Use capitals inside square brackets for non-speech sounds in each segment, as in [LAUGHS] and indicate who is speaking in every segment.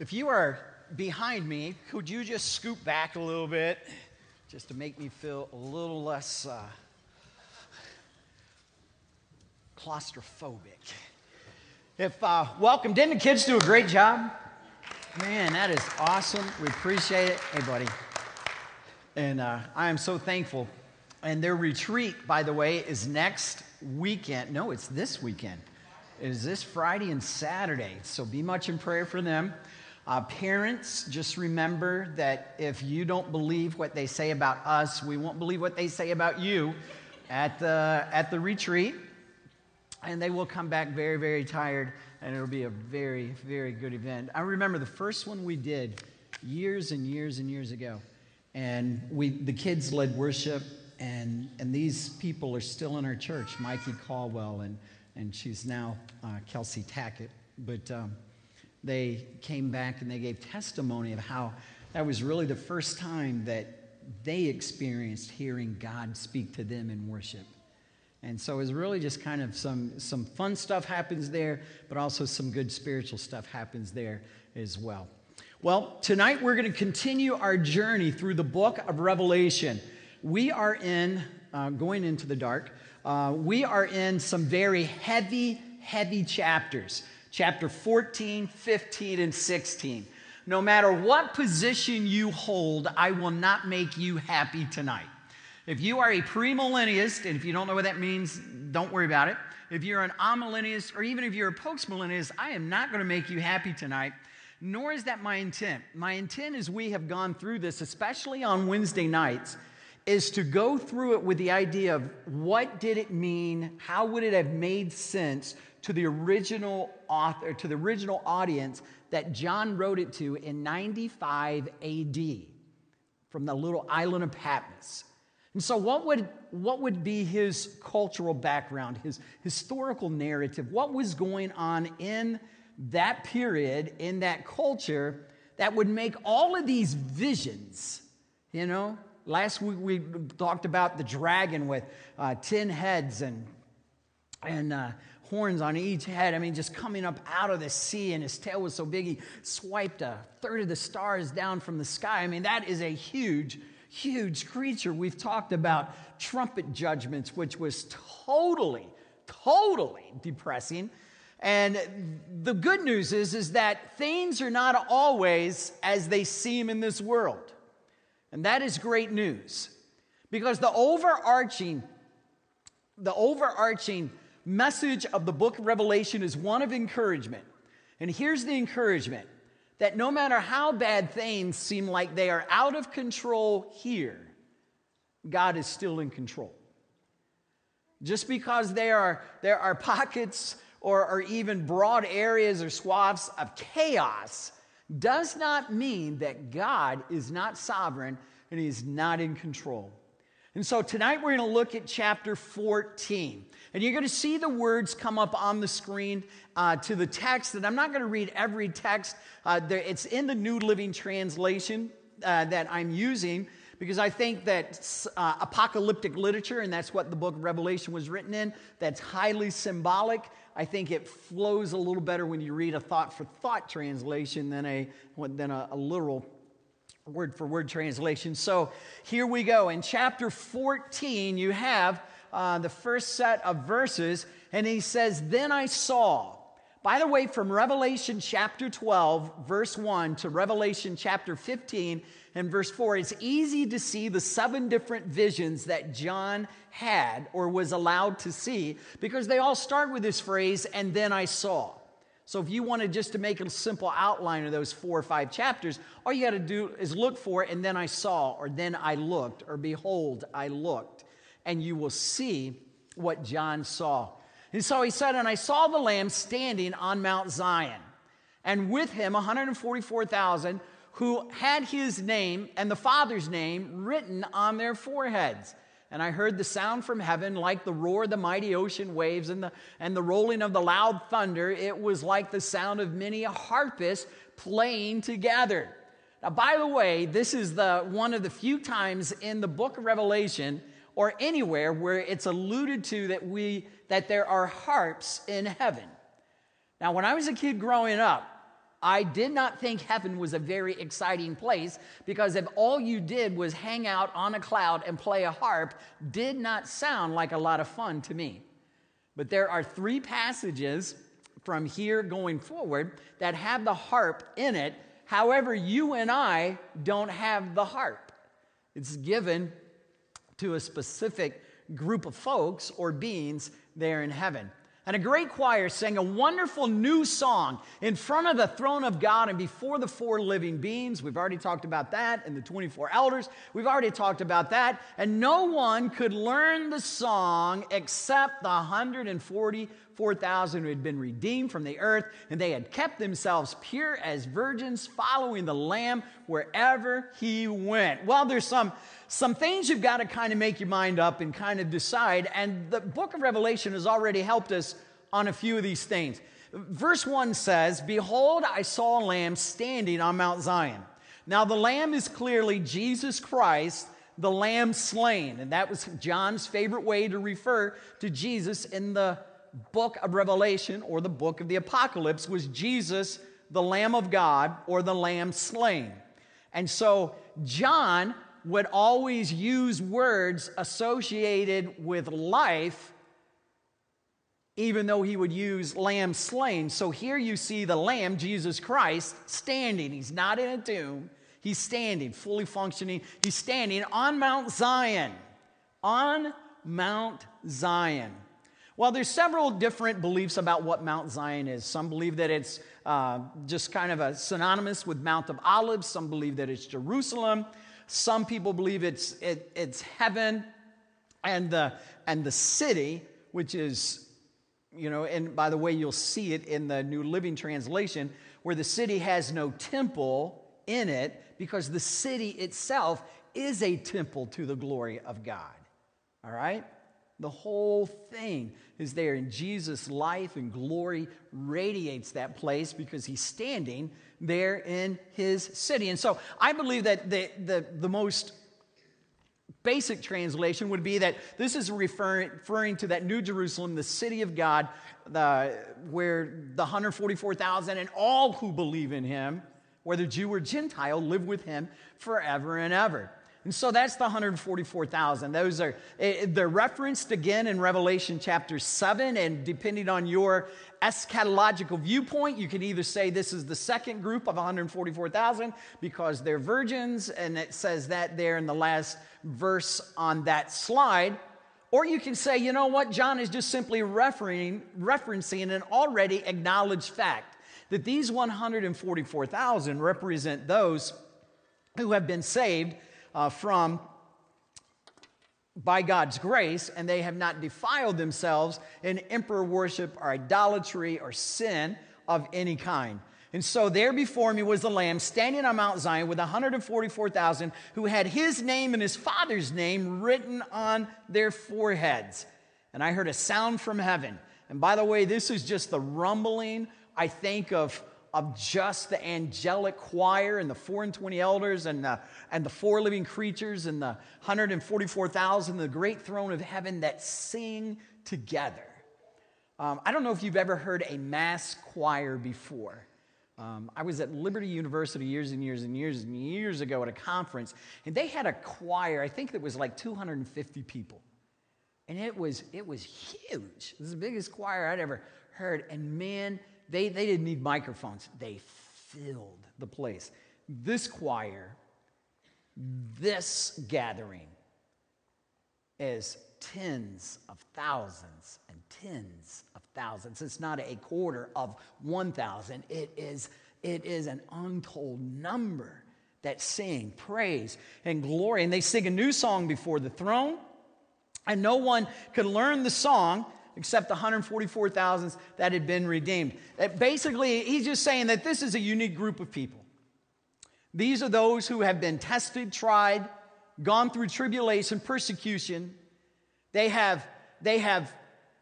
Speaker 1: If you are behind me, could you just scoop back a little bit just to make me feel a little less uh, claustrophobic? If uh, welcome, didn't the kids do a great job? Man, that is awesome. We appreciate it. Hey, buddy. And uh, I am so thankful. And their retreat, by the way, is next weekend. No, it's this weekend. It is this Friday and Saturday. So be much in prayer for them. Uh, parents, just remember that if you don't believe what they say about us, we won't believe what they say about you at the, at the retreat. And they will come back very, very tired, and it'll be a very, very good event. I remember the first one we did years and years and years ago. And we, the kids led worship, and, and these people are still in our church Mikey Caldwell, and, and she's now uh, Kelsey Tackett. But um, they came back and they gave testimony of how that was really the first time that they experienced hearing God speak to them in worship. And so it's really just kind of some, some fun stuff happens there, but also some good spiritual stuff happens there as well. Well, tonight we're going to continue our journey through the book of Revelation. We are in, uh, going into the dark, uh, we are in some very heavy, heavy chapters chapter 14, 15, and 16. No matter what position you hold, I will not make you happy tonight. If you are a premillennialist, and if you don't know what that means, don't worry about it. If you're an amillennialist, or even if you're a postmillennialist, I am not going to make you happy tonight, nor is that my intent. My intent as we have gone through this, especially on Wednesday nights, is to go through it with the idea of what did it mean? How would it have made sense to the original author, to the original audience that John wrote it to in 95 AD from the little island of Patmos? And so, what would, what would be his cultural background, his historical narrative? What was going on in that period, in that culture, that would make all of these visions, you know? Last week we talked about the dragon with uh, 10 heads and, and uh, horns on each head. I mean, just coming up out of the sea, and his tail was so big he swiped a third of the stars down from the sky. I mean, that is a huge huge creature. We've talked about trumpet judgments, which was totally, totally depressing. And the good news is, is that things are not always as they seem in this world. And that is great news. Because the overarching, the overarching message of the book of Revelation is one of encouragement. And here's the encouragement that no matter how bad things seem like they are out of control here, God is still in control. Just because there are, there are pockets or, or even broad areas or swaths of chaos does not mean that God is not sovereign and he is not in control. And so tonight we're going to look at chapter 14. And you're going to see the words come up on the screen uh, to the text. And I'm not going to read every text, uh, there, it's in the New Living Translation uh, that I'm using because I think that uh, apocalyptic literature, and that's what the book of Revelation was written in, that's highly symbolic. I think it flows a little better when you read a thought for thought translation than a, than a, a literal word for word translation. So here we go. In chapter 14, you have uh, the first set of verses, and he says, Then I saw. By the way, from Revelation chapter 12, verse 1 to Revelation chapter 15 and verse 4, it's easy to see the seven different visions that John had or was allowed to see because they all start with this phrase, and then I saw. So if you wanted just to make a simple outline of those four or five chapters, all you got to do is look for and then I saw, or then I looked, or behold, I looked and you will see what John saw. And so he said, And I saw the Lamb standing on Mount Zion, and with him 144,000 who had his name and the Father's name written on their foreheads. And I heard the sound from heaven like the roar of the mighty ocean waves and the, and the rolling of the loud thunder. It was like the sound of many harpists playing together. Now, by the way, this is the, one of the few times in the book of Revelation or anywhere where it's alluded to that we that there are harps in heaven. Now, when I was a kid growing up, I did not think heaven was a very exciting place because if all you did was hang out on a cloud and play a harp, did not sound like a lot of fun to me. But there are three passages from here going forward that have the harp in it. However, you and I don't have the harp. It's given to a specific group of folks or beings there in heaven. And a great choir sang a wonderful new song in front of the throne of God and before the four living beings. We've already talked about that, and the 24 elders. We've already talked about that. And no one could learn the song except the 144,000 who had been redeemed from the earth, and they had kept themselves pure as virgins, following the Lamb wherever he went. Well, there's some some things you've got to kind of make your mind up and kind of decide. And the book of Revelation has already helped us on a few of these things. Verse 1 says, Behold, I saw a lamb standing on Mount Zion. Now, the lamb is clearly Jesus Christ, the lamb slain. And that was John's favorite way to refer to Jesus in the book of Revelation or the book of the Apocalypse was Jesus, the Lamb of God, or the Lamb slain. And so John would always use words associated with life, even though he would use lamb slain. So here you see the lamb, Jesus Christ, standing. He's not in a tomb, he's standing, fully functioning. He's standing on Mount Zion. On Mount Zion. Well, there's several different beliefs about what Mount Zion is. Some believe that it's uh, just kind of a synonymous with Mount of Olives. Some believe that it's Jerusalem. Some people believe it's, it, it's heaven and the, and the city, which is, you know, and by the way, you'll see it in the New Living Translation, where the city has no temple in it because the city itself is a temple to the glory of God. All right? The whole thing is there, and Jesus' life and glory radiates that place because he's standing there in his city. And so I believe that the, the, the most basic translation would be that this is referring, referring to that New Jerusalem, the city of God, the, where the 144,000 and all who believe in him, whether Jew or Gentile, live with him forever and ever. And so that's the 144,000. Those are, eh, they're referenced again in Revelation chapter 7. And depending on your eschatological viewpoint, you can either say this is the second group of 144,000 because they're virgins, and it says that there in the last verse on that slide. Or you can say, you know what, John is just simply referencing, referencing an already acknowledged fact that these 144,000 represent those who have been saved uh, from by God's grace, and they have not defiled themselves in emperor worship or idolatry or sin of any kind. And so there before me was the Lamb standing on Mount Zion with 144,000 who had his name and his father's name written on their foreheads. And I heard a sound from heaven. And by the way, this is just the rumbling, I think, of of just the angelic choir and the four and twenty elders and the, and the four living creatures and the 144,000, the great throne of heaven that sing together. Um, I don't know if you've ever heard a mass choir before. Um, I was at Liberty University years and years and years and years ago at a conference, and they had a choir, I think it was like 250 people. And it was, it was huge. It was the biggest choir I'd ever heard. And man, they, they didn't need microphones, they filled the place. This choir, this gathering is tens of thousands and tens of thousands. It's not a quarter of 1,000. It is, it is an untold number that sing praise and glory. And they sing a new song before the throne. And no one could learn the song except the 144,000 that had been redeemed. Uh, basically, he's just saying that this is a unique group of people. These are those who have been tested, tried, gone through tribulation, persecution. They have, they have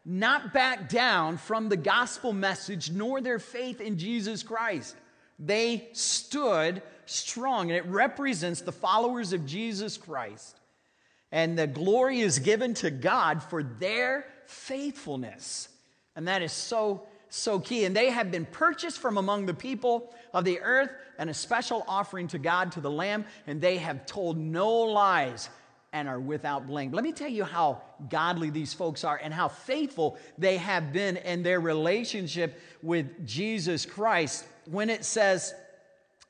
Speaker 1: not backed down from the gospel message nor their faith in Jesus Christ. They stood strong, and it represents the followers of Jesus Christ. And the glory is given to God for their faithfulness. And that is so, so key. And they have been purchased from among the people of the earth and a special offering to God, to the Lamb, and they have told no lies and are without blame. Let me tell you how godly these folks are and how faithful they have been in their relationship with Jesus Christ. When it says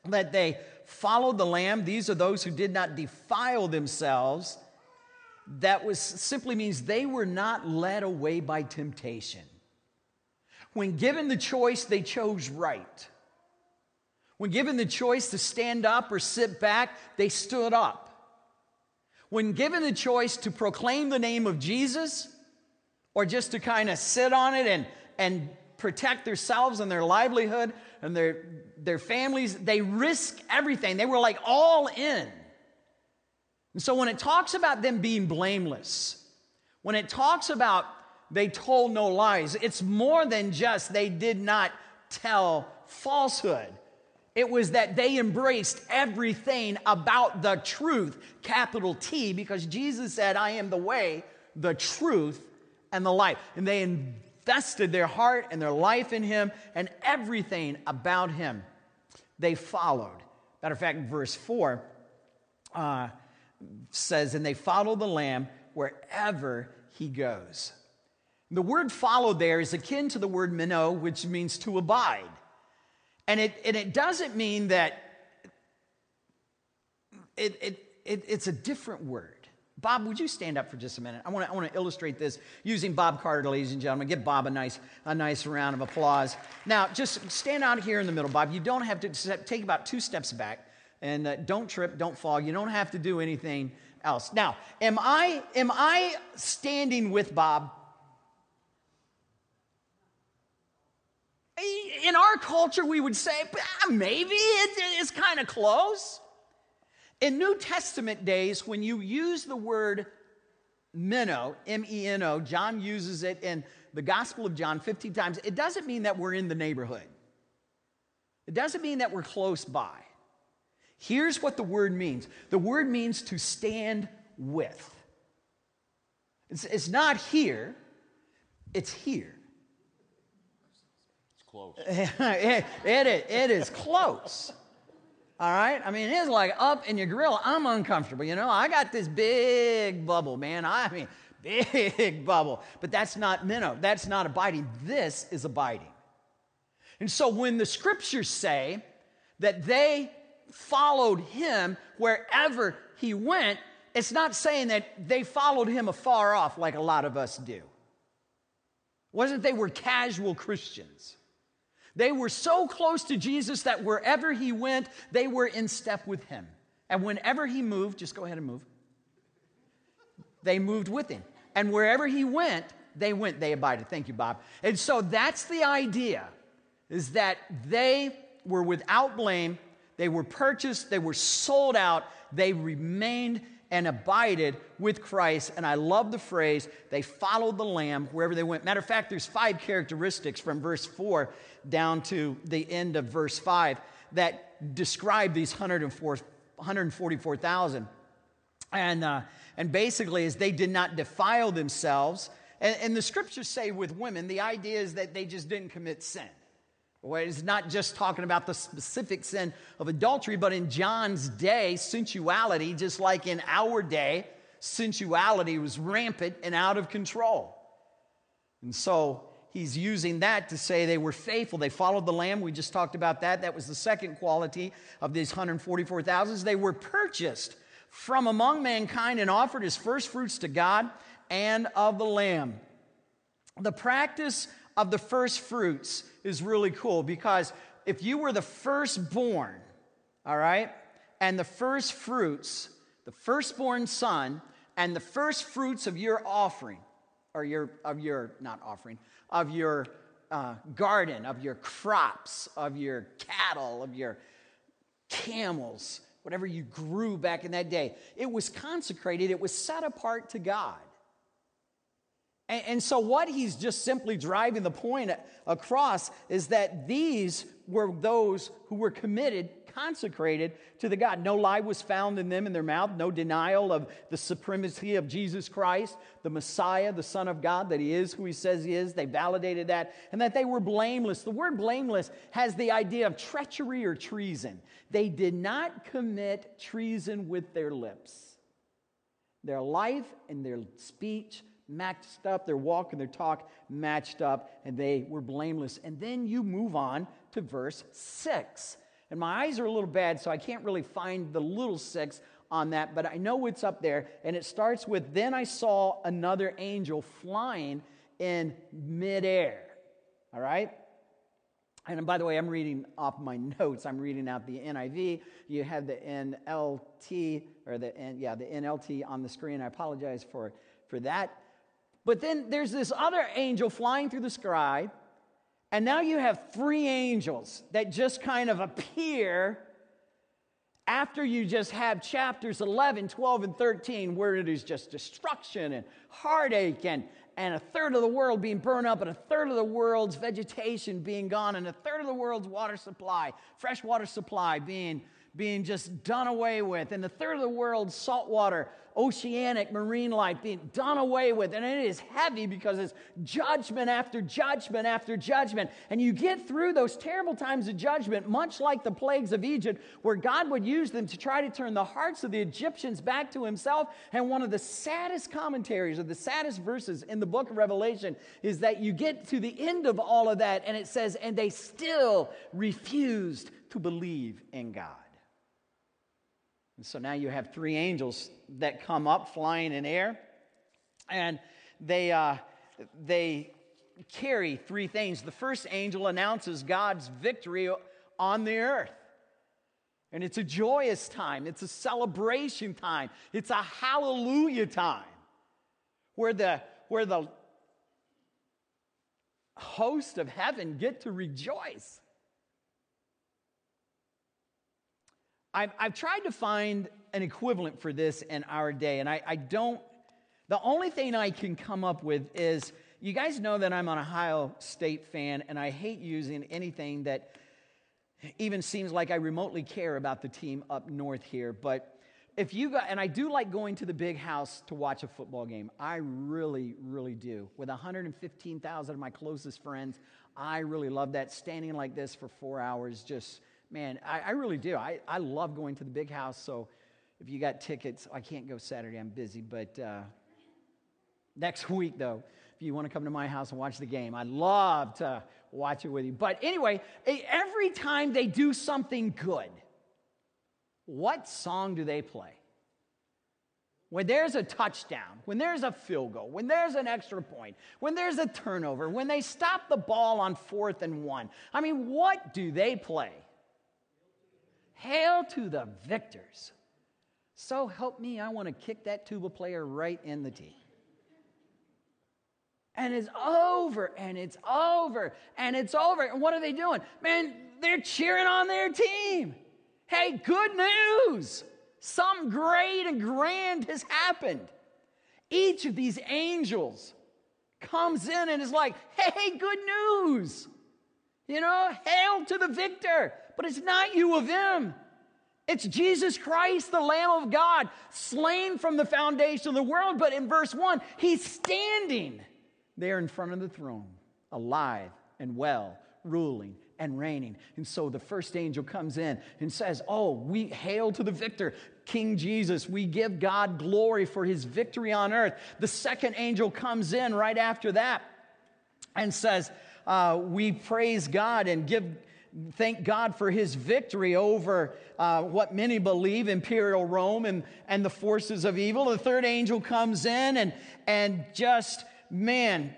Speaker 1: that they followed the Lamb, these are those who did not defile themselves. That was simply means they were not led away by temptation. When given the choice, they chose right. When given the choice to stand up or sit back, they stood up. When given the choice to proclaim the name of Jesus or just to kind of sit on it and, and protect themselves and their livelihood and their, their families, they risk everything. They were like all in. And so when it talks about them being blameless, when it talks about they told no lies. It's more than just they did not tell falsehood. It was that they embraced everything about the truth, capital T, because Jesus said, I am the way, the truth, and the life. And they invested their heart and their life in Him and everything about Him. They followed. Matter of fact, verse 4 uh, says, And they follow the Lamb wherever He goes. The word follow there is akin to the word meno, which means to abide. And it, and it doesn't mean that it, it, it, it's a different word. Bob, would you stand up for just a minute? I want to I want to illustrate this using Bob Carter, ladies and gentlemen. Give Bob a nice, a nice round of applause. Now, just stand out here in the middle, Bob. You don't have to take about two steps back and uh, don't trip, don't fall. You don't have to do anything else. Now, am I, am I standing with Bob? In our culture, we would say, ah, maybe it's kind of close. In New Testament days, when you use the word meno, M E N O, John uses it in the Gospel of John 15 times, it doesn't mean that we're in the neighborhood. It doesn't mean that we're close by. Here's what the word means the word means to stand with. It's, it's not here, it's here It's
Speaker 2: close. [LAUGHS]
Speaker 1: it, it, it is close. All right? I mean, it's like up in your grill. I'm uncomfortable. You know, I got this big bubble, man. I mean, [LAUGHS] big bubble. But that's not meno. That's not abiding. This is abiding. And so when the scriptures say that they followed him wherever he went, it's not saying that they followed him afar off like a lot of us do. It wasn't they were casual Christians. They were so close to Jesus that wherever he went, they were in step with him. And whenever he moved, just go ahead and move, they moved with him. And wherever he went, they went, they abided. Thank you, Bob. And so that's the idea is that they were without blame, they were purchased, they were sold out, they remained and abided with Christ. And I love the phrase, they followed the Lamb wherever they went. Matter of fact, there's five characteristics from verse 4 down to the end of verse 5 that describe these 144,000. And, uh, and basically, is they did not defile themselves. And, and the scriptures say with women, the idea is that they just didn't commit sin. It's not just talking about the specific sin of adultery, but in John's day, sensuality, just like in our day, sensuality was rampant and out of control. And so he's using that to say they were faithful. They followed the Lamb. We just talked about that. That was the second quality of these 144,000. They were purchased from among mankind and offered as first fruits to God and of the Lamb. The practice of the first fruits is really cool because if you were the firstborn, all right, and the first fruits, the firstborn son, and the first fruits of your offering, or your, of your, not offering, of your uh, garden, of your crops, of your cattle, of your camels, whatever you grew back in that day, it was consecrated, it was set apart to God. And, and so, what he's just simply driving the point across is that these were those who were committed, consecrated to the God. No lie was found in them in their mouth, no denial of the supremacy of Jesus Christ, the Messiah, the Son of God, that he is who he says he is. They validated that, and that they were blameless. The word blameless has the idea of treachery or treason. They did not commit treason with their lips. Their life and their speech matched up, their walk and their talk matched up, and they were blameless. And then you move on to verse 6. And my eyes are a little bad, so I can't really find the little six on that, but I know it's up there. And it starts with Then I saw another angel flying in midair. All right? And by the way, I'm reading off my notes. I'm reading out the NIV. You have the NLT, or the, yeah, the NLT on the screen. I apologize for, for that. But then there's this other angel flying through the sky, and now you have three angels that just kind of appear after you just have chapters 11, 12, and 13, where it is just destruction and heartache and, and a third of the world being burned up, and a third of the world's vegetation being gone, and a third of the world's water supply, fresh water supply being, being just done away with, and a third of the world's saltwater oceanic marine life being done away with. And it is heavy because it's judgment after judgment after judgment. And you get through those terrible times of judgment, much like the plagues of Egypt, where God would use them to try to turn the hearts of the Egyptians back to himself. And one of the saddest commentaries or the saddest verses in the book of Revelation is that you get to the end of all of that and it says, and they still refused to believe in God. And so now you have three angels that come up flying in air, and they, uh, they carry three things. The first angel announces God's victory on the earth. And it's a joyous time, it's a celebration time, it's a hallelujah time where the, where the host of heaven get to rejoice. I've, I've tried to find an equivalent for this in our day, and I, I don't, the only thing I can come up with is you guys know that I'm an Ohio State fan, and I hate using anything that even seems like I remotely care about the team up north here. But if you got, and I do like going to the big house to watch a football game. I really, really do. With 115,000 of my closest friends, I really love that. Standing like this for four hours, just man, I, I really do. I, I love going to the big house. So if you got tickets, I can't go Saturday, I'm busy. But uh, next [LAUGHS] week, though, if you want to come to my house and watch the game, I'd love to watch it with you. But anyway, every time they do something good, what song do they play? When there's a touchdown, when there's a field goal, when there's an extra point, when there's a turnover, when they stop the ball on fourth and one, I mean, what do they play? Hail to the victors. So help me, I want to kick that tuba player right in the teeth. And it's over, and it's over, and it's over. And what are they doing? Man, they're cheering on their team. Hey, good news! Something great and grand has happened. Each of these angels comes in and is like, hey, good news. You know, hail to the victor. But it's not you of them. It's Jesus Christ, the Lamb of God, slain from the foundation of the world. But in verse 1, he's standing there in front of the throne, alive and well, ruling and reigning. And so the first angel comes in and says, Oh, we hail to the victor, King Jesus. We give God glory for his victory on earth. The second angel comes in right after that and says, uh, We praise God and give thank God for his victory over uh, what many believe imperial Rome and, and the forces of evil. The third angel comes in and, and just, man,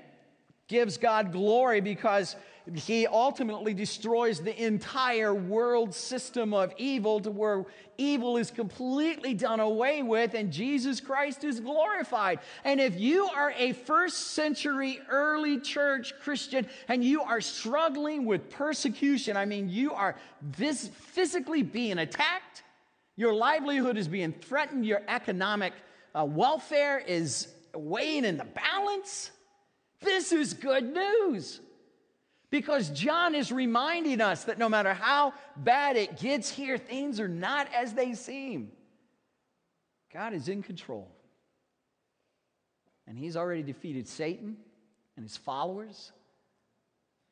Speaker 1: gives God glory because he ultimately destroys the entire world system of evil to where evil is completely done away with and Jesus Christ is glorified. And if you are a first century early church Christian and you are struggling with persecution, I mean, you are vis- physically being attacked, your livelihood is being threatened, your economic uh, welfare is weighing in the balance This is good news. Because John is reminding us that no matter how bad it gets here, things are not as they seem. God is in control. And he's already defeated Satan and his followers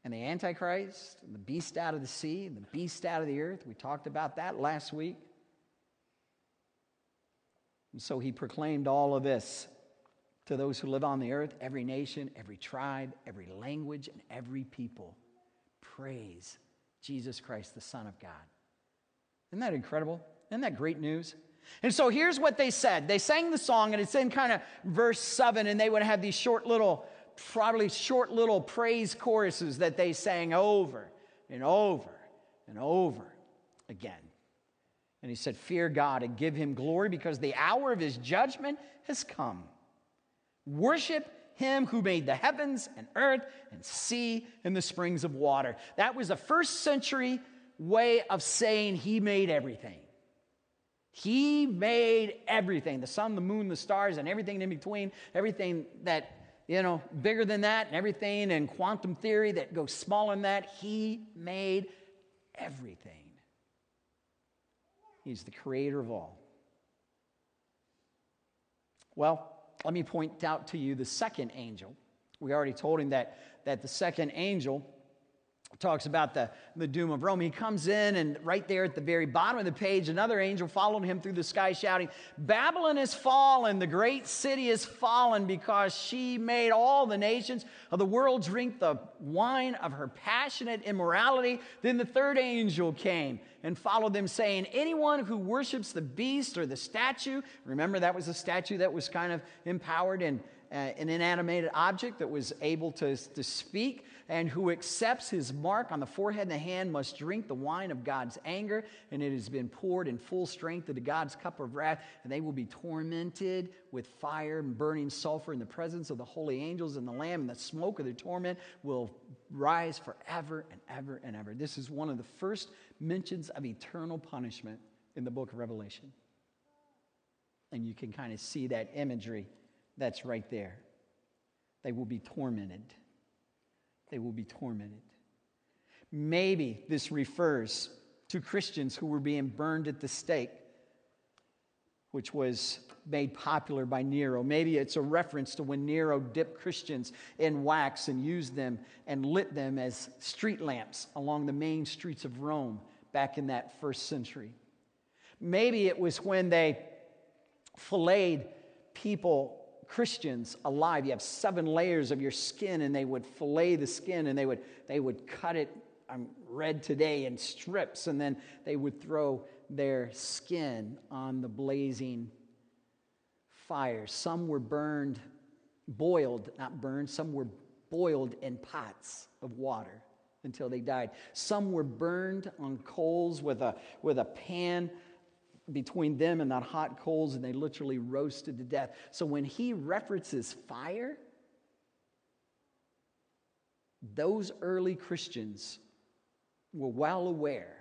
Speaker 1: and the Antichrist and the beast out of the sea and the beast out of the earth. We talked about that last week. And so he proclaimed all of this to those who live on the earth, every nation, every tribe, every language, and every people. Praise Jesus Christ, the Son of God. Isn't that incredible? Isn't that great news? And so here's what they said. They sang the song, and it's in kind of verse 7, and they would have these short little, probably short little praise choruses that they sang over and over and over again. And he said, Fear God and give him glory because the hour of his judgment has come. Worship him who made the heavens and earth and sea and the springs of water. That was a first century way of saying he made everything. He made everything the sun, the moon, the stars, and everything in between, everything that, you know, bigger than that, and everything in quantum theory that goes smaller than that. He made everything. He's the creator of all. Well, let me point out to you the second angel. We already told him that, that the second angel talks about the, the doom of Rome. He comes in, and right there at the very bottom of the page, another angel followed him through the sky, shouting, Babylon is fallen, the great city is fallen, because she made all the nations of the world drink the wine of her passionate immorality. Then the third angel came and followed them, saying, Anyone who worships the beast or the statue, remember that was a statue that was kind of empowered and uh, an inanimated object that was able to, to speak, and who accepts his mark on the forehead and the hand must drink the wine of God's anger, and it has been poured in full strength into God's cup of wrath, and they will be tormented with fire and burning sulfur in the presence of the holy angels and the Lamb, and the smoke of their torment will rise forever and ever and ever. This is one of the first mentions of eternal punishment in the book of Revelation. And you can kind of see that imagery that's right there. They will be tormented. They will be tormented. Maybe this refers to Christians who were being burned at the stake, which was made popular by Nero. Maybe it's a reference to when Nero dipped Christians in wax and used them and lit them as street lamps along the main streets of Rome back in that first century. Maybe it was when they filleted people Christians alive. You have seven layers of your skin, and they would fillet the skin and they would, they would cut it, um, I'm read today, in strips, and then they would throw their skin on the blazing fire. Some were burned, boiled, not burned, some were boiled in pots of water until they died. Some were burned on coals with a, with a pan between them and that hot coals, and they literally roasted to death. So when he references fire, those early Christians were well aware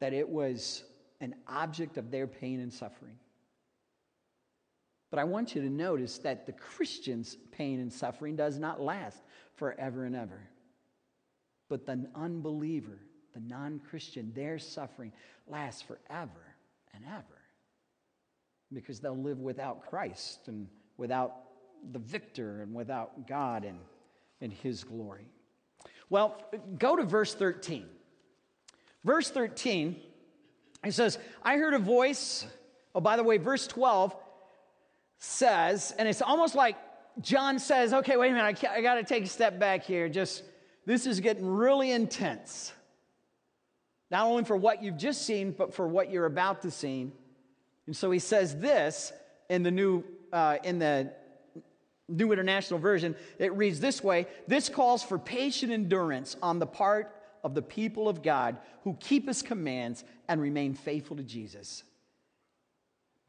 Speaker 1: that it was an object of their pain and suffering. But I want you to notice that the Christian's pain and suffering does not last forever and ever. But the unbeliever the non Christian, their suffering lasts forever and ever because they'll live without Christ and without the victor and without God and, and His glory. Well, go to verse 13. Verse 13, he says, I heard a voice. Oh, by the way, verse 12 says, and it's almost like John says, okay, wait a minute, I, I got to take a step back here. Just, this is getting really intense not only for what you've just seen, but for what you're about to see. And so he says this in the new, uh, in the New International Version. It reads this way This calls for patient endurance on the part of the people of God who keep his commands and remain faithful to Jesus.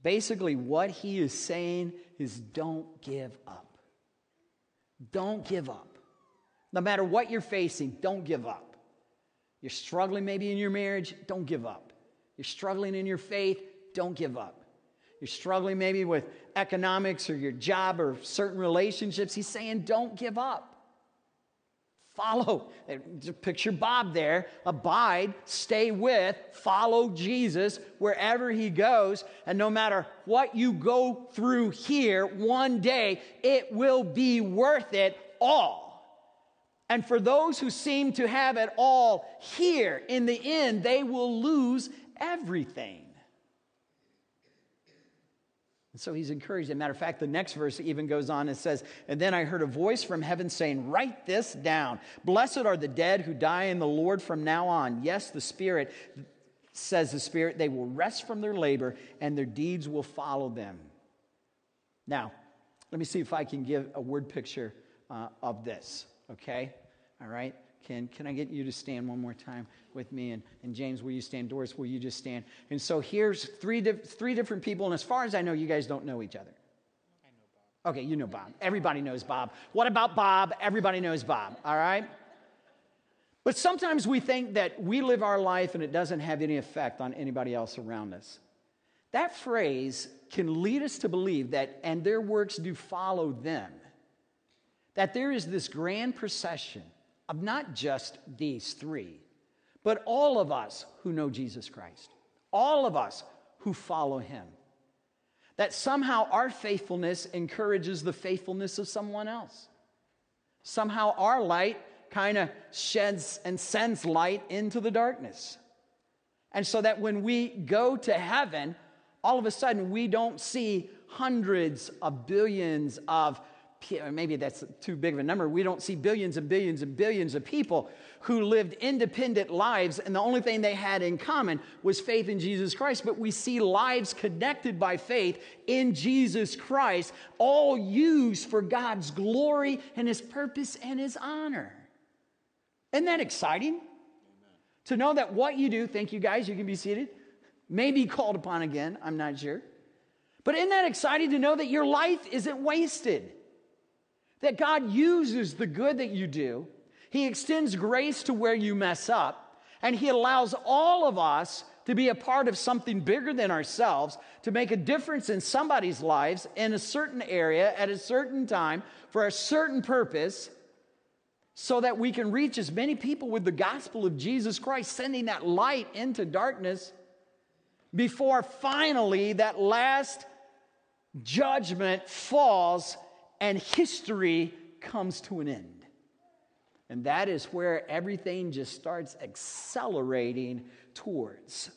Speaker 1: Basically, what he is saying is don't give up. Don't give up. No matter what you're facing, don't give up. You're struggling maybe in your marriage, don't give up. You're struggling in your faith, don't give up. you're struggling maybe with economics or your job or certain relationships, he's saying, don't give up. Follow. Picture Bob there. Abide, stay with, follow Jesus wherever he goes. And no matter what you go through here, one day it will be worth it all. And for those who seem to have it all here, in the end, they will lose everything. And so he's encouraged. As matter of fact, the next verse even goes on and says, And then I heard a voice from heaven saying, Write this down. Blessed are the dead who die in the Lord from now on. Yes, the Spirit, says the Spirit, they will rest from their labor and their deeds will follow them. Now, let me see if I can give a word picture uh, of this, okay? All right? Can, can I get you to stand one more time with me? And, and James, will you stand? Doris, will you just stand? And so here's three, di- three different people. And as far as I know, you guys don't know each other. I know Bob. Okay, you know Bob. Everybody knows Bob. What about Bob? Everybody knows Bob, all right? But sometimes we think that we live our life and it doesn't have any effect on anybody else around us. That phrase can lead us to believe that, and their works do follow them, that there is this grand procession of not just these three, but all of us who know Jesus Christ, all of us who follow him. That somehow our faithfulness encourages the faithfulness of someone else. Somehow our light kind of sheds and sends light into the darkness. And so that when we go to heaven, all of a sudden we don't see hundreds of billions of maybe that's too big of a number. We don't see billions and billions and billions of people who lived independent lives, and the only thing they had in common was faith in Jesus Christ. But we see lives connected by faith in Jesus Christ, all used for God's glory and His purpose and His honor. Isn't that exciting? Amen. To know that what you do, thank you guys, you can be seated, may be called upon again, I'm not sure. But isn't that exciting to know that your life isn't wasted? That God uses the good that you do, He extends grace to where you mess up, and He allows all of us to be a part of something bigger than ourselves, to make a difference in somebody's lives in a certain area at a certain time for a certain purpose, so that we can reach as many people with the gospel of Jesus Christ, sending that light into darkness before finally that last judgment falls and history comes to an end. And that is where everything just starts accelerating towards.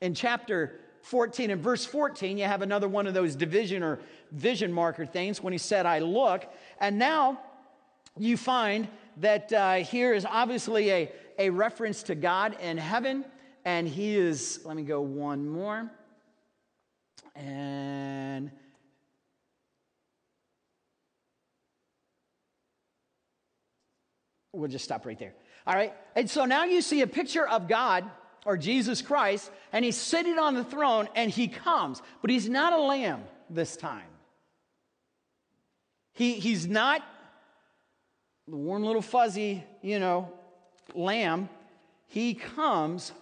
Speaker 1: In chapter 14 and verse 14, you have another one of those division or vision marker things when he said, I look. And now you find that uh, here is obviously a, a reference to God in heaven. And he is, let me go one more. And We'll just stop right there. All right. And so now you see a picture of God or Jesus Christ, and he's sitting on the throne and he comes, but he's not a lamb this time. He, he's not the warm little fuzzy, you know, lamb. He comes,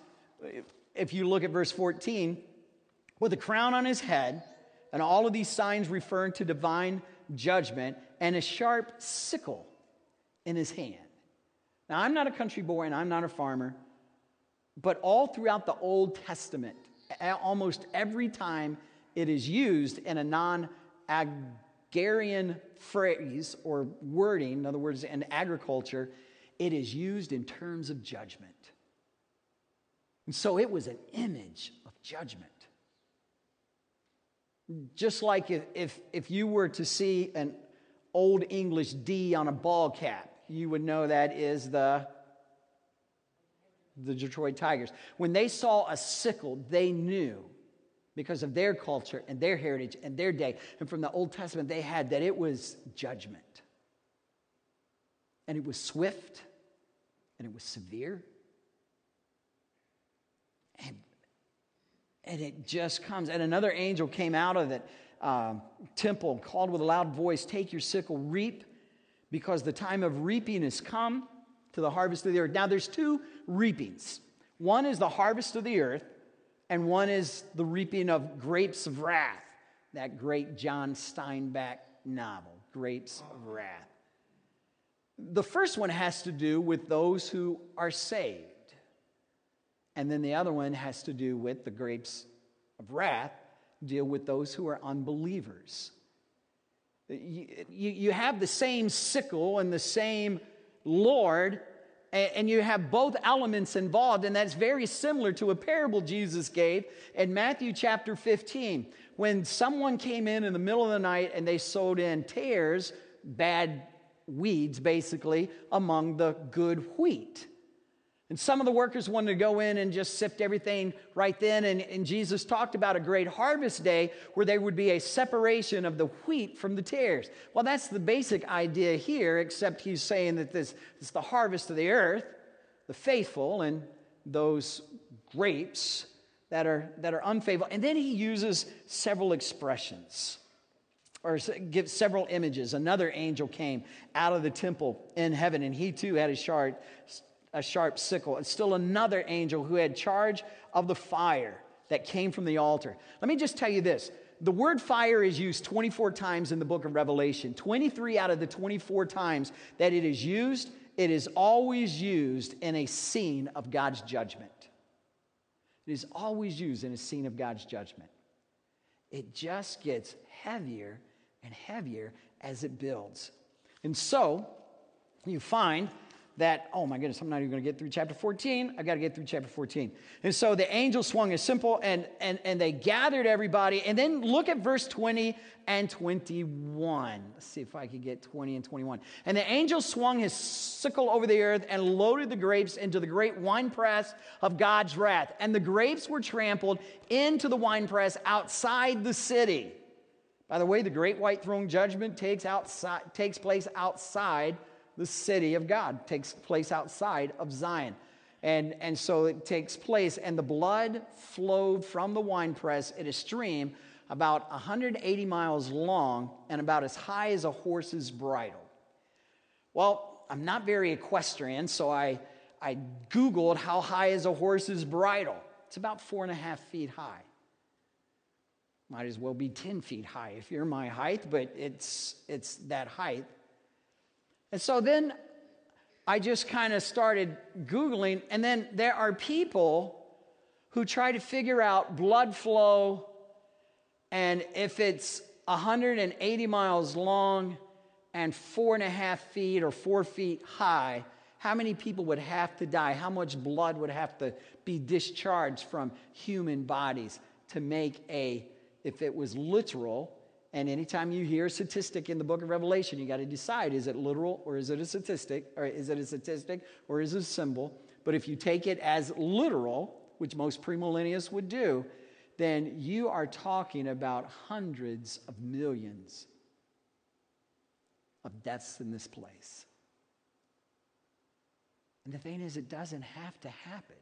Speaker 1: if you look at verse 14, with a crown on his head, and all of these signs referring to divine judgment, and a sharp sickle in his hand. Now, I'm not a country boy and I'm not a farmer, but all throughout the Old Testament, almost every time it is used in a non agrarian phrase or wording, in other words, in agriculture, it is used in terms of judgment. And so it was an image of judgment. Just like if, if, if you were to see an old English D on a ball cap, you would know that is the, the Detroit Tigers. When they saw a sickle, they knew because of their culture and their heritage and their day, and from the Old Testament they had that it was judgment. And it was swift and it was severe. And, and it just comes. And another angel came out of the uh, temple, called with a loud voice, Take your sickle, reap because the time of reaping has come to the harvest of the earth. Now, there's two reapings one is the harvest of the earth, and one is the reaping of grapes of wrath. that great John Steinbeck novel, Grapes of Wrath. The first one has to do with those who are saved. And then the other one has to do with the grapes of wrath, deal with those who are unbelievers. You, you, have the same sickle and the same Lord, and you have both elements involved, and that's very similar to a parable Jesus gave in Matthew chapter 15. When someone came in in the middle of the night and they sowed in tares, bad weeds basically, among the good wheat. And some of the workers wanted to go in and just sift everything right then. And, and, Jesus talked about a great harvest day where there would be a separation of the wheat from the tares. Well, that's the basic idea here, except he's saying that this is the harvest of the earth, the faithful, and those grapes that are, that are unfaithful. And then he uses several expressions or gives several images. Another angel came out of the temple in heaven, and he too had a sharp a sharp sickle. And still another angel who had charge of the fire that came from the altar. Let me just tell you this the word fire is used 24 times in the book of Revelation. 23 out of the 24 times that it is used, it is always used in a scene of God's judgment. It is always used in a scene of God's judgment. It just gets heavier and heavier as it builds. And so you find that, oh my goodness, I'm not even going to get through chapter 14. I got to get through chapter 14. And so the angel swung a simple and, and, and they gathered everybody. And then look at verse 20 and 21. Let's see if I can get 20 and 21. And the angel swung his sickle over the earth and loaded the grapes into the great winepress of God's wrath. And the grapes were trampled into the winepress outside the city. By the way, the great white throne judgment takes, outside, takes place outside the city of God, takes place outside of Zion. And, and so it takes place, and the blood flowed from the winepress in a stream about 180 miles long and about as high as a horse's bridle. Well, I'm not very equestrian, so I, I Googled how high is a horse's bridle. It's about four and a half feet high. Might as well be 10 feet high if you're my height, but it's, it's that height. And so then I just kind of started Googling, and then there are people who try to figure out blood flow and if it's 180 miles long and four and a half feet or four feet high, how many people would have to die? How much blood would have to be discharged from human bodies to make a, if it was literal, and anytime you hear a statistic in the book of Revelation, you got to decide is it literal or is it a statistic? Or is it a statistic or is it a symbol? But if you take it as literal, which most premillennialists would do, then you are talking about hundreds of millions of deaths in this place. And the thing is, it doesn't have to happen.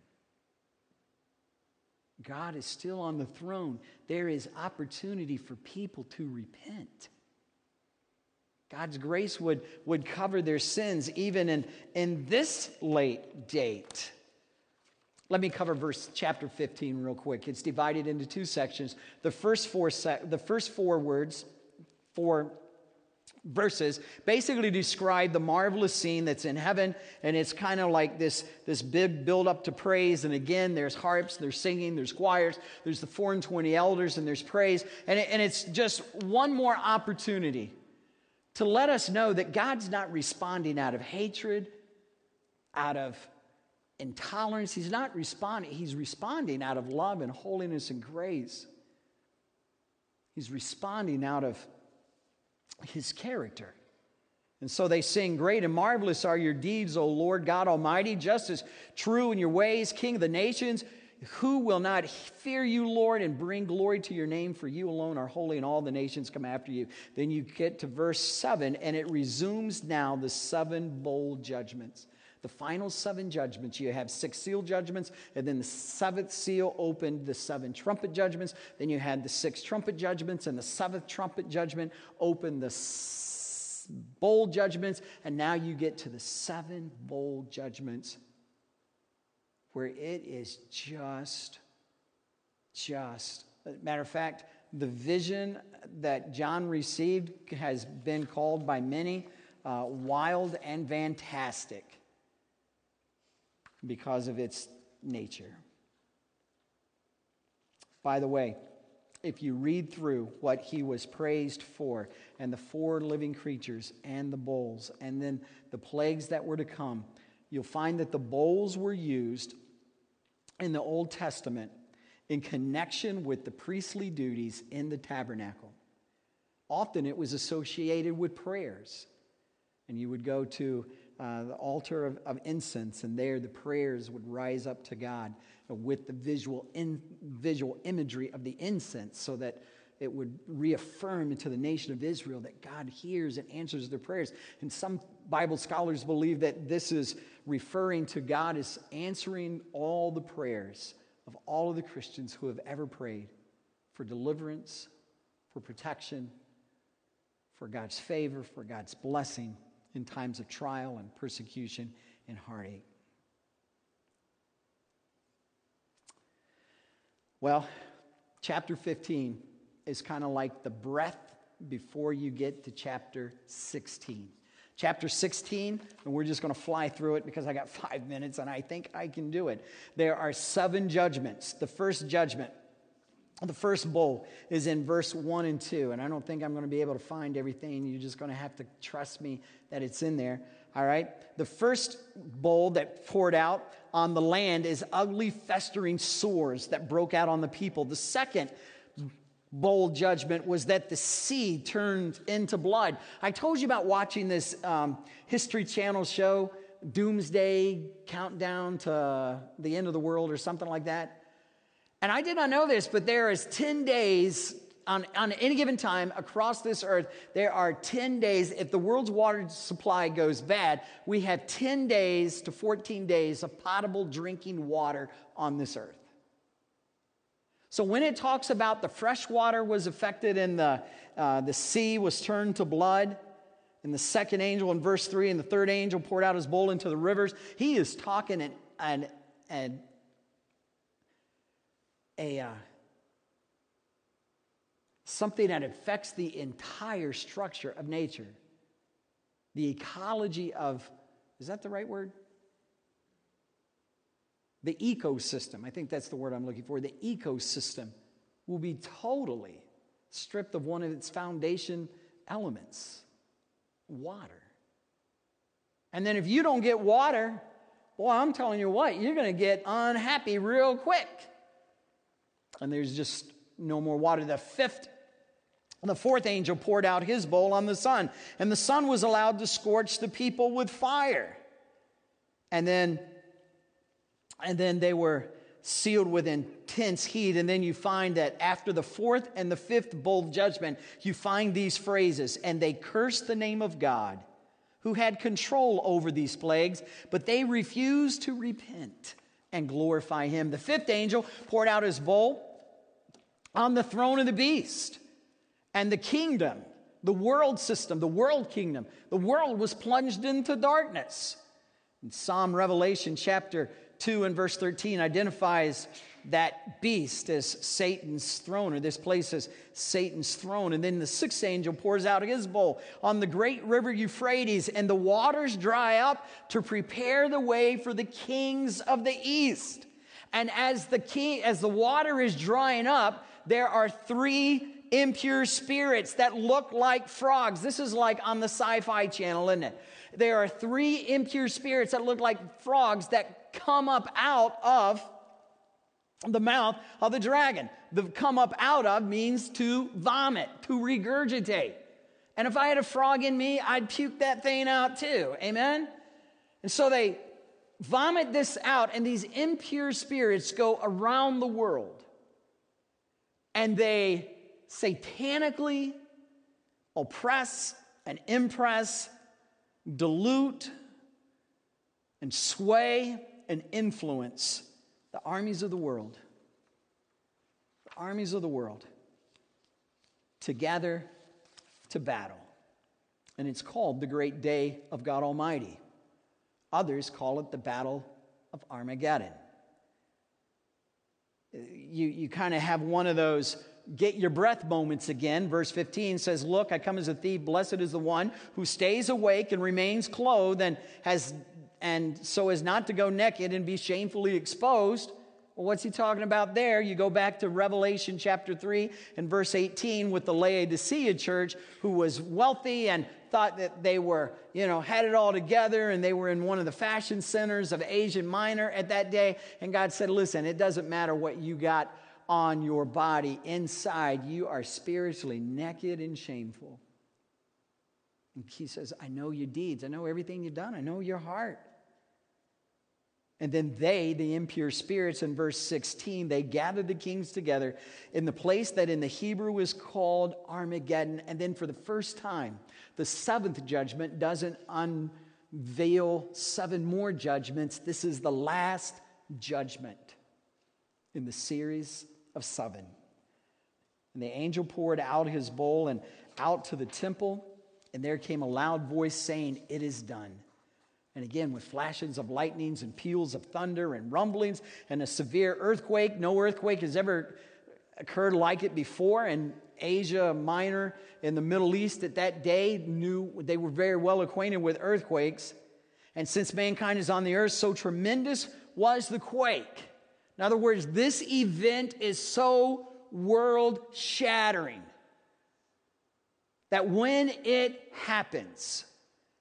Speaker 1: God is still on the throne. There is opportunity for people to repent. God's grace would, would cover their sins even in, in this late date. Let me cover verse chapter 15 real quick. It's divided into two sections. The first four, sec- the first four words, four verses basically describe the marvelous scene that's in heaven and it's kind of like this this big build up to praise and again there's harps there's singing there's choirs there's the 420 elders and there's praise and, it, and it's just one more opportunity to let us know that god's not responding out of hatred out of intolerance. He's not responding he's responding out of love and holiness and grace. He's responding out of his character. And so they sing, Great and marvelous are your deeds, O Lord God Almighty, just as true in your ways, King of the nations. Who will not fear you, Lord, and bring glory to your name? For you alone are holy, and all the nations come after you. Then you get to verse 7, and it resumes now the seven bowl judgments. The final seven judgments. You have six seal judgments, and then the seventh seal opened the seven trumpet judgments. Then you had the six trumpet judgments, and the seventh trumpet judgment opened the bowl judgments. And now you get to the seven bowl judgments where it is just, just, matter of fact, the vision that John received has been called by many uh, wild and fantastic because of its nature. By the way, if you read through what he was praised for, and the four living creatures, and the bowls, and then the plagues that were to come, you'll find that the bowls were used in the Old Testament in connection with the priestly duties in the tabernacle. Often it was associated with prayers. And you would go to uh, the altar of, of, incense, and there the prayers would rise up to God with the visual, in, visual imagery of the incense so that it would reaffirm to the nation of Israel that God hears and answers their prayers. And some Bible scholars believe that this is referring to God as answering all the prayers of all of the Christians who have ever prayed for deliverance, for protection, for God's favor, for God's blessing in times of trial and persecution and heartache. Well, chapter 15 is kind of like the breath before you get to chapter 16. Chapter 16, and we're just going to fly through it because I got [LAUGHS] five minutes and I think I can do it. There are seven judgments. The first judgment the first bowl is in verse 1 and 2, and I don't think I'm going to be able to find everything. You're just going to have to trust me that it's in there. All right? The first bowl that poured out on the land is ugly, festering sores that broke out on the people. The second bowl judgment was that the sea turned into blood. I told you about watching this um, History Channel show, Doomsday Countdown to the End of the World, or something like that. And I did not know this, but there is 10 days on, on any given time across this earth. There are 10 days. If the world's water supply goes bad, we have 10 days to 14 days of potable drinking water on this earth. So when it talks about the fresh water was affected and the, uh, the sea was turned to blood, and the second angel in verse 3 and the third angel poured out his bowl into the rivers, he is talking an, an, an a uh, something that affects the entire structure of nature. The ecology of, is that the right word? The ecosystem, I think that's the word I'm looking for. The ecosystem will be totally stripped of one of its foundation elements water. And then if you don't get water, well, I'm telling you what, you're going to get unhappy real quick and there's just no more water. The fifth the fourth angel poured out his bowl on the sun, and the sun was allowed to scorch the people with fire. And then, and then they were sealed with intense heat. And then you find that after the fourth and the fifth bowl judgment, you find these phrases, and they cursed the name of God who had control over these plagues, but they refused to repent and glorify him. The fifth angel poured out his bowl on the throne of the beast. And the kingdom, the world system, the world kingdom, the world was plunged into darkness. And Psalm Revelation chapter 2 and verse 13 identifies that beast as Satan's throne, or this place as Satan's throne. And then the sixth angel pours out his bowl on the great river Euphrates, and the waters dry up to prepare the way for the kings of the east. And as the king, as the water is drying up, there are three impure spirits that look like frogs. This is like on the sci fi channel, isn't it? There are three impure spirits that look like frogs that come up out of the mouth of the dragon. The come up out of means to vomit, to regurgitate. And if I had a frog in me, I'd puke that thing out too. Amen? And so they vomit this out, and these impure spirits go around the world and they satanically oppress and impress, dilute and sway and influence the armies of the world. The armies of the world together to battle. And it's called the great day of God Almighty. Others call it the battle of Armageddon you, you kind of have one of those get your breath moments again. Verse 15 says, Look, I come as a thief. Blessed is the one who stays awake and remains clothed and has and so as not to go naked and be shamefully exposed. Well, what's he talking about there? You go back to Revelation chapter 3 and verse 18 with the Laodicea church who was wealthy and thought that they were, you know, had it all together and they were in one of the fashion centers of Asia Minor at that day. And God said, listen, it doesn't matter what you got on your body. Inside, you are spiritually naked and shameful. And he says, I know your deeds. I know everything you've done. I know your heart. And then they, the impure spirits, in verse 16, they gathered the kings together in the place that in the Hebrew is called Armageddon. And then for the first time, the seventh judgment doesn't unveil seven more judgments. This is the last judgment in the series of seven. And the angel poured out his bowl and out to the temple, and there came a loud voice saying, It is done. And again, with flashes of lightnings and peals of thunder and rumblings and a severe earthquake. No earthquake has ever occurred like it before. And Asia Minor in the Middle East at that day knew they were very well acquainted with earthquakes. And since mankind is on the earth, so tremendous was the quake. In other words, this event is so world shattering that when it happens,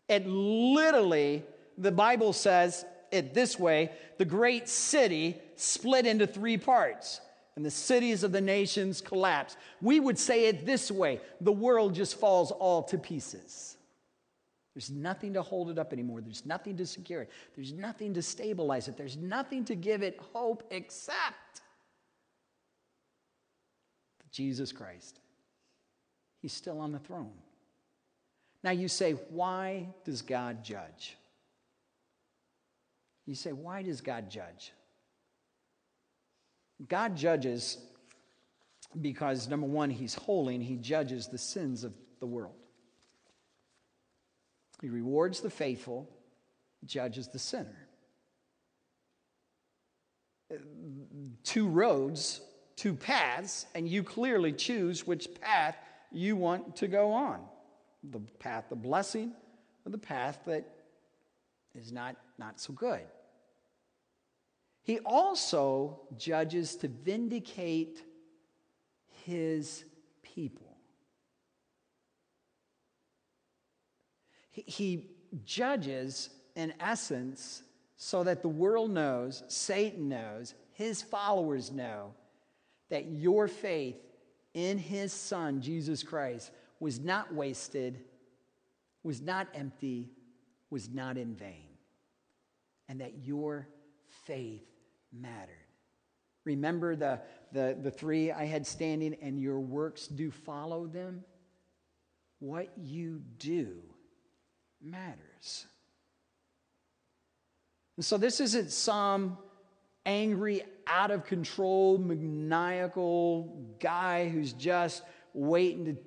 Speaker 1: it literally the Bible says it this way the great city split into three parts, and the cities of the nations collapse. We would say it this way the world just falls all to pieces. There's nothing to hold it up anymore. There's nothing to secure it. There's nothing to stabilize it. There's nothing to give it hope except Jesus Christ. He's still on the throne. Now you say, why does God judge? You say, why does God judge? God judges because, number one, He's holy and He judges the sins of the world. He rewards the faithful, judges the sinner. Two roads, two paths, and you clearly choose which path you want to go on the path of blessing or the path that is not, not so good. He also judges to vindicate his people. He, he judges, in essence, so that the world knows, Satan knows, his followers know that your faith in his son, Jesus Christ, was not wasted, was not empty, was not in vain, and that your faith mattered. Remember the, the, the three I had standing, and your works do follow them? What you do matters. And so this isn't some angry, out of control, maniacal guy who's just waiting to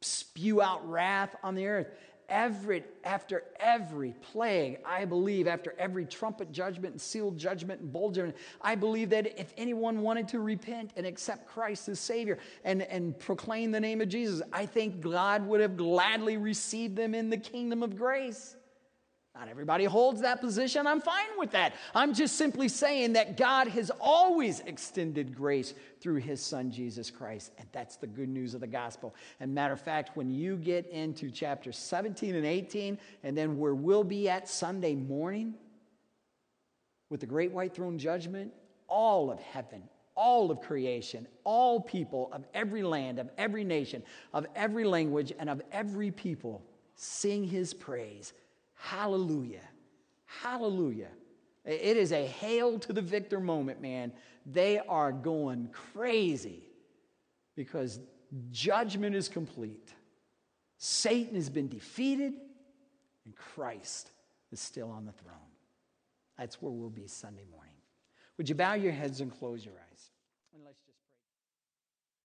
Speaker 1: spew out wrath on the earth every, after every plague, I believe, after every trumpet judgment and sealed judgment and bowl judgment, I believe that if anyone wanted to repent and accept Christ as Savior and, and proclaim the name of Jesus, I think God would have gladly received them in the kingdom of grace. Not everybody holds that position. I'm fine with that. I'm just simply saying that God has always extended grace through his son, Jesus Christ. And that's the good news of the gospel. And matter of fact, when you get into chapter 17 and 18, and then where we'll be at Sunday morning with the great white throne judgment, all of heaven, all of creation, all people of every land, of every nation, of every language, and of every people sing his praise Hallelujah. Hallelujah. It is a hail to the victor moment, man. They are going crazy because judgment is complete. Satan has been defeated, and Christ is still on the throne. That's where we'll be Sunday morning. Would you bow your heads and close your eyes?